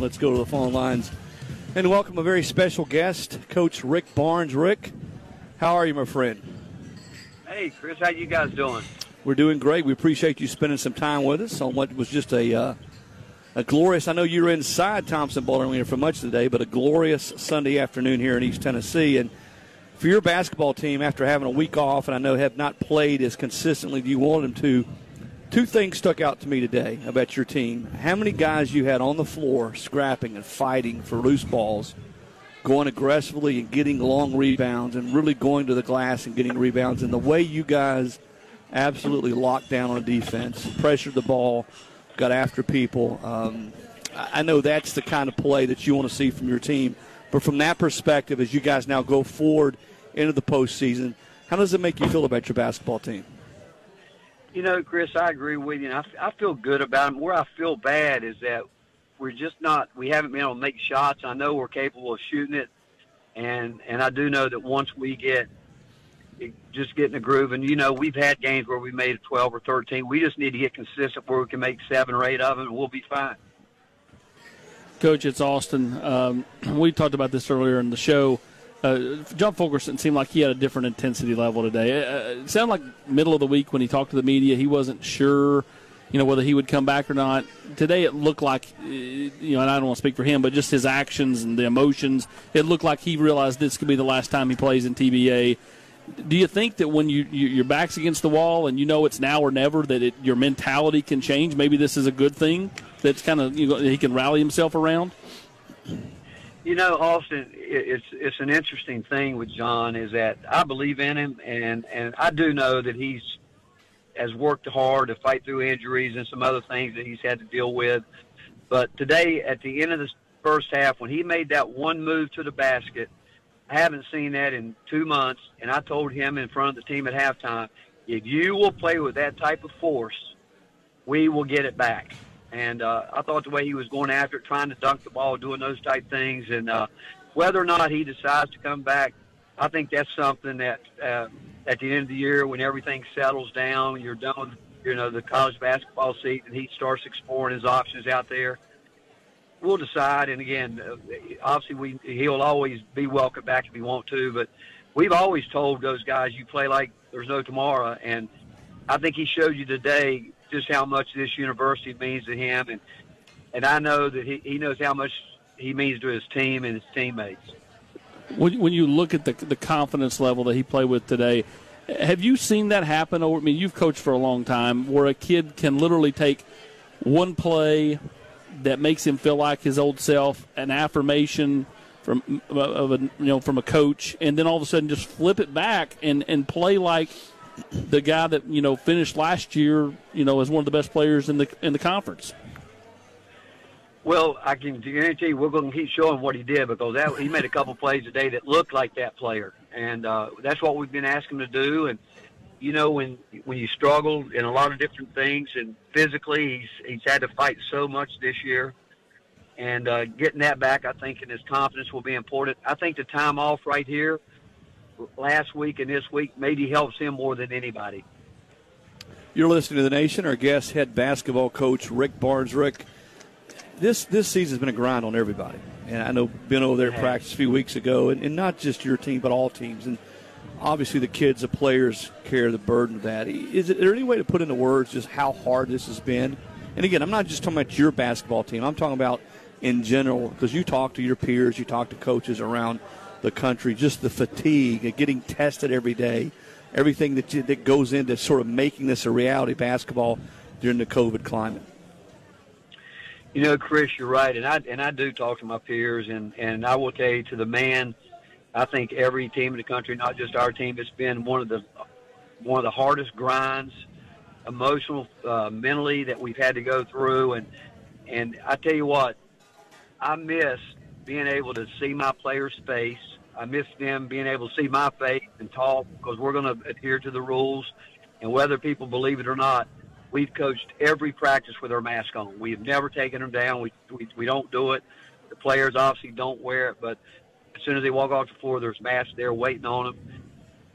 And let's go to the phone lines and welcome a very special guest, Coach Rick Barnes. Rick, how are you, my friend? Hey, Chris, how you guys doing? We're doing great. We appreciate you spending some time with us on what was just a uh, a glorious. I know you were inside Thompson Boling Arena for much of the day, but a glorious Sunday afternoon here in East Tennessee. And for your basketball team, after having a week off, and I know have not played as consistently as you wanted them to, two things stuck out to me today about your team. How many guys you had on the floor scrapping and fighting for loose balls, going aggressively and getting long rebounds, and really going to the glass and getting rebounds, and the way you guys absolutely locked down on defense, pressured the ball, got after people. Um, I know that's the kind of play that you want to see from your team. But from that perspective, as you guys now go forward into the postseason, how does it make you feel about your basketball team? You know, Chris, I agree with you. I, I feel good about them. Where I feel bad is that we're just not. We haven't been able to make shots. I know we're capable of shooting it, and and I do know that once we get just getting a groove, and you know, we've had games where we made 12 or 13. We just need to get consistent where we can make seven or eight of them, and we'll be fine. Coach, it's Austin. Um, we talked about this earlier in the show. Uh, John Fulkerson seemed like he had a different intensity level today. Uh, it sounded like middle of the week when he talked to the media, he wasn't sure, you know, whether he would come back or not. Today, it looked like, uh, you know, and I don't want to speak for him, but just his actions and the emotions, it looked like he realized this could be the last time he plays in TBA do you think that when you, you your back's against the wall and you know it's now or never that it, your mentality can change? Maybe this is a good thing that's kind of you know, he can rally himself around. You know, Austin, it's it's an interesting thing with John is that I believe in him, and and I do know that he's has worked hard to fight through injuries and some other things that he's had to deal with. But today, at the end of the first half, when he made that one move to the basket I haven't seen that in two months, and I told him in front of the team at halftime, if you will play with that type of force, we will get it back. And uh, I thought the way he was going after it, trying to dunk the ball, doing those type things, and uh, whether or not he decides to come back, I think that's something that uh, at the end of the year, when everything settles down, you're done you know the college basketball season, he starts exploring his options out there we'll decide. And again, uh, obviously, we he'll always be welcome back if he want to. But we've always told those guys, you play like there's no tomorrow. And I think he showed you today just how much this university means to him. And and I know that he, he knows how much he means to his team and his teammates. When, when you look at the, the confidence level that he played with today, have you seen that happen? Over, I mean, you've coached for a long time, where a kid can literally take one play that makes him feel like his old self, an affirmation from of a you know from a coach, and then all of a sudden just flip it back and and play like the guy that you know finished last year, you know, as one of the best players in the in the conference. Well, I can guarantee we're going to keep showing what he did because that, he made a couple plays today that looked like that player, and uh, that's what we've been asking him to do. And you know, when when you struggle in a lot of different things, and physically, he's he's had to fight so much this year, and uh, getting that back, I think, in his confidence will be important. I think the time off right here, last week and this week, maybe helps him more than anybody. You're listening to the Nation. Our guest, head basketball coach Rick Barnes. Rick, this this season's been a grind on everybody, and I know been over there practice a few weeks ago, and, and not just your team, but all teams, and obviously the kids, the players carry the burden of that. Is there any way to put into words just how hard this has been? And again, I'm not just talking about your basketball team. I'm talking about in general because you talk to your peers, you talk to coaches around the country, just the fatigue of getting tested every day, everything that, you, that goes into sort of making this a reality basketball during the COVID climate. You know, Chris, you're right, and I and I do talk to my peers, and and I will tell you to the man – I think every team in the country, not just our team, it's been one of the one of the hardest grinds, emotional, uh, mentally that we've had to go through. And and I tell you what, I miss being able to see my players' face. I miss them being able to see my face and talk because we're going to adhere to the rules. And whether people believe it or not, we've coached every practice with our mask on. We've never taken them down. We, we, we don't do it. The players obviously don't wear it, but as soon as they walk off the floor, there's masks there waiting on them.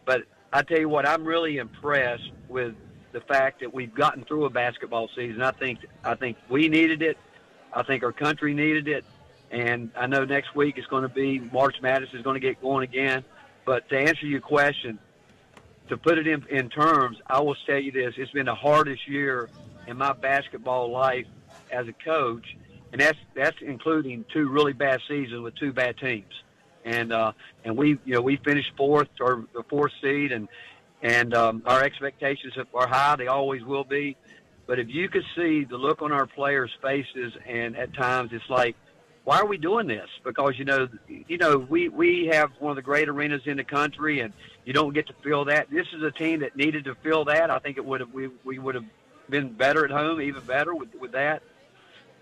But I tell you what, I'm really impressed with the fact that we've gotten through a basketball season. I think I think we needed it. I think our country needed it, and I know next week is going to be March Madness is going to get going again. But to answer your question, to put it in, in terms, I will tell you this: it's been the hardest year in my basketball life as a coach, and that's that's including two really bad seasons with two bad teams. And uh, and we you know we finished fourth or the fourth seed, and and um, our expectations are high. They always will be. But if you could see the look on our players' faces, and at times it's like, why are we doing this? Because you know, you know, we we have one of the great arenas in the country, and you don't get to feel that. This is a team that needed to feel that. I think it would have we we would have been better at home, even better with with that.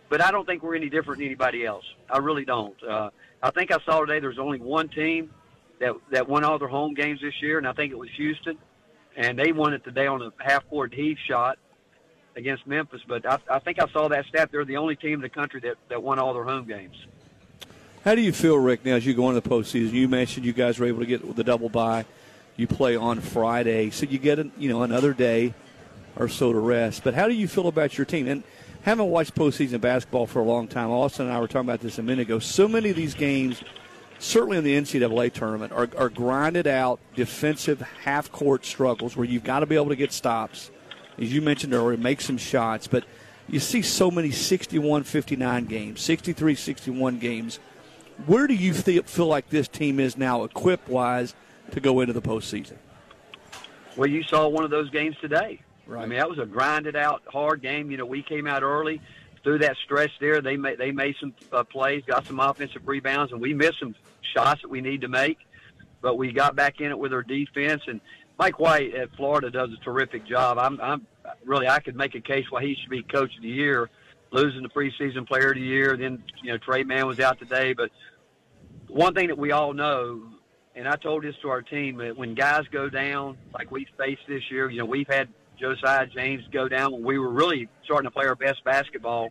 But I don't think we're any different than anybody else. I really don't. Uh, I think I saw today there's only one team that that won all their home games this year, and I think it was Houston, and they won it today on a half court heave shot against Memphis. But I, I think I saw that stat. They're the only team in the country that, that won all their home games. How do you feel, Rick, now as you go into the postseason? You mentioned you guys were able to get the double bye. You play on Friday, so you get you know another day or so to rest. But how do you feel about your team? And haven't watched postseason basketball for a long time. Austin and I were talking about this a minute ago. So many of these games, certainly in the NCAA tournament, are, are grinded out defensive half court struggles where you've got to be able to get stops as you mentioned earlier, make some shots. But you see so many 61 59 games, 63 61 games. Where do you feel like this team is now, equipped wise, to go into the postseason? Well, you saw one of those games today. Right. I mean, that was a grinded out, hard game. You know, we came out early through that stretch there. They made they made some uh, plays, got some offensive rebounds, and we missed some shots that we need to make. But we got back in it with our defense, and Mike White at Florida does a terrific job. I'm, I'm really I could make a case why he should be coach of the year, losing the preseason player of the year. Then you know Tre Mann was out today, but one thing that we all know, and I told this to our team, that when guys go down like we faced this year, you know we've had Josiah James go down when we were really starting to play our best basketball.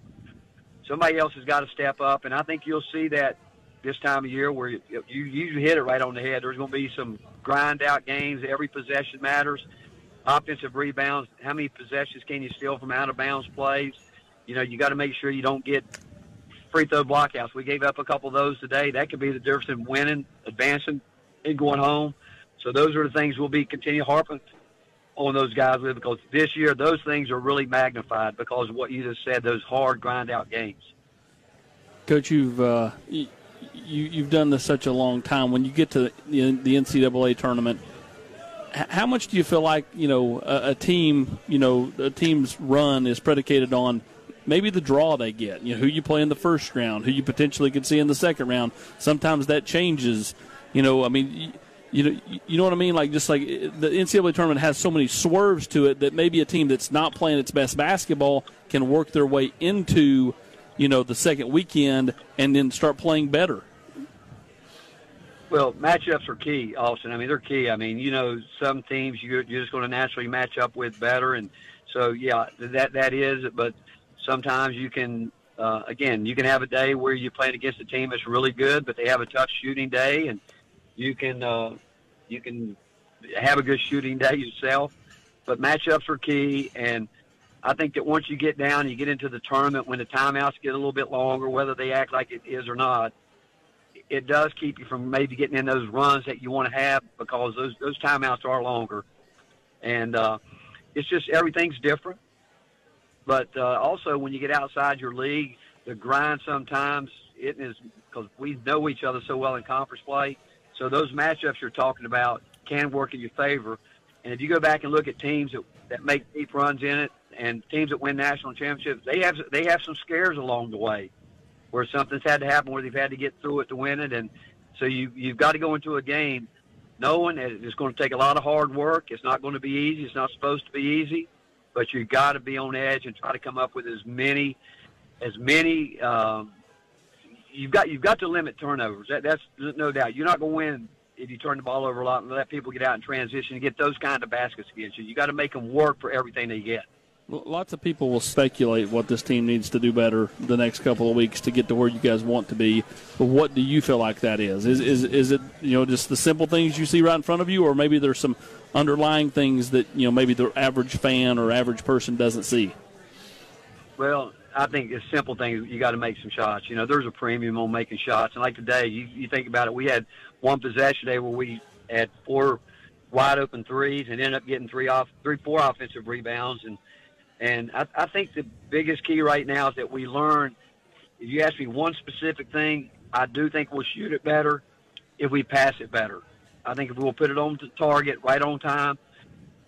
Somebody else has got to step up, and I think you'll see that this time of year where you, you, hit it right on the head. There's going to be some grind out games. Every possession matters. Offensive rebounds. How many possessions can you steal from out of bounds plays? You know, you got to make sure you don't get free throw blockouts. We gave up a couple of those today. That could be the difference in winning, advancing, and going home. So those are the things we'll be continue harping on those guys with because this year those things are really magnified because of what you just said, those hard grind out games. Coach, you've uh, you, you've done this such a long time. When you get to the, the NCAA tournament, how much do you feel like you know a, a, team, you know, a team's run is predicated on maybe the draw they get, you know, who you play in the first round, who you potentially could see in the second round. Sometimes that changes. You know, I mean. You know, you know what I mean. Like just like eh, the NCAA tournament has so many swerves to it that maybe a team that's not playing its best basketball can work their way into you know, the second weekend and then start playing better? Well, matchups are key, Austin. I mean, they're key. I mean, you know, some teams you're, you're just going to naturally match up with better, and so yeah, that that is. But sometimes you can, uh, again, you can have a day where you're playing against a team that's really good, but they have a tough shooting day, and you can uh, you can have a good shooting day yourself. But matchups are key, and I think that once you get down, you get into the tournament when the timeouts get a little bit longer, whether they act like it is or not, it does keep you from maybe getting in those runs that you want to have because those those timeouts are longer, and uh, it's just everything's different. But uh, also, when you get outside your league, the grind sometimes it is because we know each other so well in conference play. So those matchups you're talking about can work in your favor. And if you go back and look at teams that, that make deep runs in it, and teams that win national championships, they have they have some scares along the way, where something's had to happen, where they've had to get through it to win it, and so you you've got to go into a game knowing that it's going to take a lot of hard work. It's not going to be easy. It's not supposed to be easy, but you've got to be on edge and try to come up with as many as many. Um, you've got you've got to limit turnovers. That, that's no doubt. You're not going to win if you turn the ball over a lot and let people get out in transition and get those kind of baskets against you. You got to make them work for everything they get. Lots of people will speculate what this team needs to do better the next couple of weeks to get to where you guys want to be. But what do you feel like that is? Is is is it you know just the simple things you see right in front of you, or maybe there's some underlying things that you know maybe the average fan or average person doesn't see? Well, I think it's simple things. You got to make some shots. You know, there's a premium on making shots. And like today, you, you think about it. We had one possession day where we had four wide open threes and ended up getting three off, three, four offensive rebounds. And and I, I think the biggest key right now is that we learn. If you ask me one specific thing, I do think we'll shoot it better if we pass it better. I think if we'll put it on the target right on time,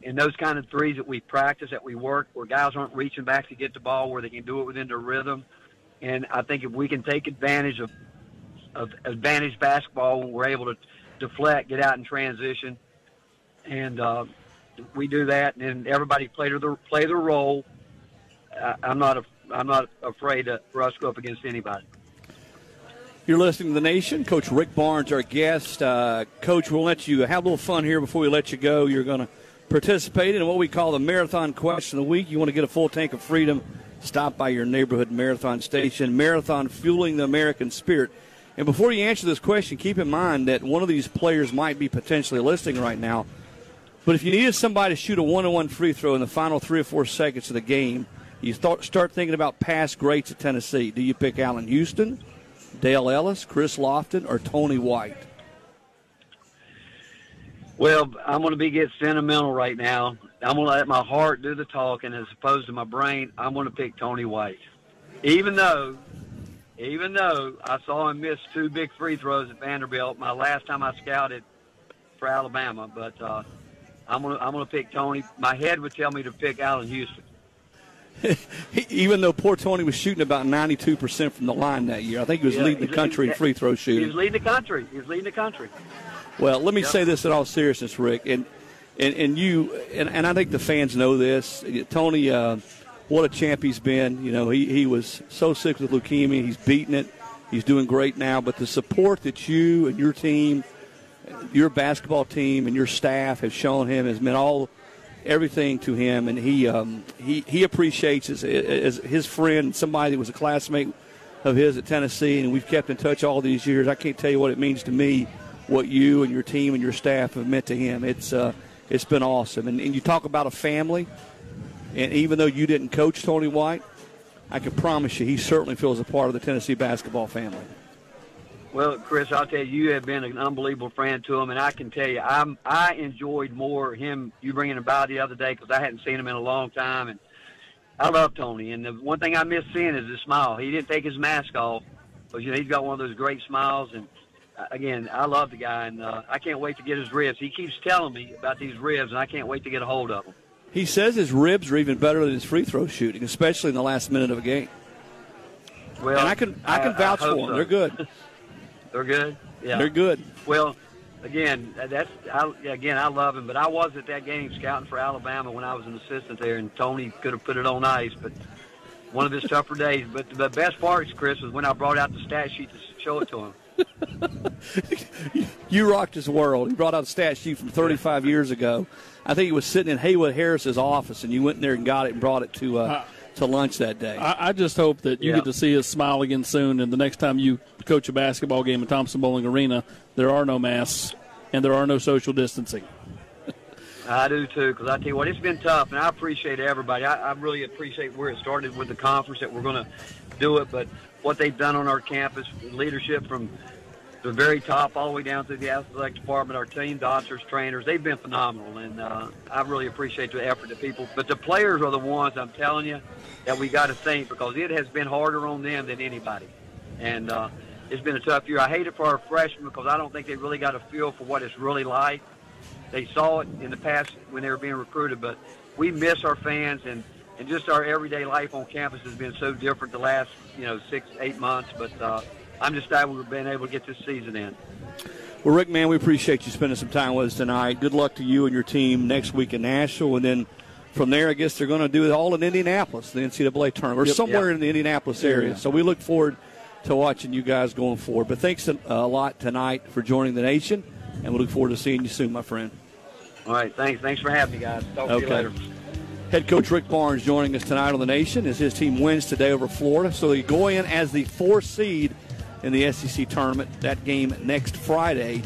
and those kind of threes that we practice, that we work, where guys aren't reaching back to get the ball, where they can do it within their rhythm. And I think if we can take advantage of of advantage basketball when we're able to deflect, get out in transition, and uh, we do that, and everybody play their play their role. I, I'm not a, I'm not afraid to, for us to go up against anybody. You're listening to the Nation. Coach Rick Barnes, our guest. Uh, Coach, we'll let you have a little fun here before we let you go. You're going to participate in what we call the Marathon Question of the Week. You want to get a full tank of freedom? Stop by your neighborhood marathon station. Marathon fueling the American spirit. And before you answer this question, keep in mind that one of these players might be potentially listening right now. But if you needed somebody to shoot a one-on-one free throw in the final three or four seconds of the game, you start start thinking about past greats at Tennessee. Do you pick Allan Houston, Dale Ellis, Chris Lofton, or Tony White? Well, I'm going to be get sentimental right now. I'm going to let my heart do the talking as opposed to my brain. I'm going to pick Tony White, even though, even though I saw him miss two big free throws at Vanderbilt my last time I scouted for Alabama. But uh, I'm to I'm to pick Tony. My head would tell me to pick Allan Houston. even though poor Tony was shooting about 92% from the line that year. I think he was Yeah, leading the country in free throw He shooting. was leading the country. He was leading the country. Well, let me Yep. say this in all seriousness, Rick, and and, and you and, and I think the fans know this. Tony, uh, what a champ he's been. You know, he, he was so sick with leukemia. He's beaten it. He's doing great now. But the support that you and your team, your basketball team, and your staff have shown him has meant all everything to him, and he um, he he appreciates as, as his friend, somebody that was a classmate of his at Tennessee, and we've kept in touch all these years. I can't tell you what it means to me, what you and your team and your staff have meant to him. It's uh, it's been awesome, and, and you talk about a family, and even though you didn't coach Tony White, I can promise you he certainly feels a part of the Tennessee basketball family. Well, Chris, I'll tell you, you have been an unbelievable friend to him, and I can tell you, I'm I enjoyed more him you bringing him by the other day because I hadn't seen him in a long time, and I love Tony. And the one thing I miss seeing is his smile. He didn't take his mask off, but you know he's got one of those great smiles. And uh, again, I love the guy, and uh, I can't wait to get his ribs. He keeps telling me about these ribs, and I can't wait to get a hold of them. He says his ribs are even better than his free throw shooting, especially in the last minute of a game. Well, and I can I can vouch for hope them. so. They're good. They're good. Yeah, They're good. Well, again, that's I, again I love him, but I was at that game scouting for Alabama when I was an assistant there, and Tony could have put it on ice, but one of his tougher days. But the best part, Chris, was when I brought out the stat sheet to show it to him. You rocked his world. He brought out a stat sheet from 35 years ago. I think he was sitting in Haywood Harris's office, and you went in there and got it and brought it to uh, to lunch that day. I, I just hope that you Yeah. get to see his smile again soon. And the next time you coach a basketball game at Thompson Boling Arena, there are no masks and there are no social distancing. I do too, because I tell you what, it's been tough, and I appreciate everybody. I, I really appreciate where it started with the conference that we're going to do it, but what they've done on our campus, leadership from the very top all the way down to the athletic department, our team, the officers, trainers, they've been phenomenal, and uh, I really appreciate the effort of people. But the players are the ones I'm telling you that we got to thank because it has been harder on them than anybody, and uh, it's been a tough year. I hate it for our freshmen because I don't think they really got a feel for what it's really like they saw it in the past when they were being recruited, but we miss our fans and, and just our everyday life on campus has been so different the last, you know, six, eight months. But uh, I'm just glad we've been able to get this season in. well, Rick, man, we appreciate you spending some time with us tonight. Good luck to you and your team next week in Nashville, and then from there, I guess they're going to do it all in Indianapolis, the NCAA tournament, or Yep. somewhere Yeah. in the Indianapolis area. Yeah. So we look forward to watching you guys going forward. But thanks a a lot tonight for joining the nation, and we look forward to seeing you soon, my friend. All right, thanks. Thanks for having me, guys. Talk to you later. Head coach Rick Barnes joining us tonight on the Nation as his team wins today over Florida. So they go in as the four seed in the SEC tournament. That game next Friday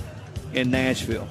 in Nashville.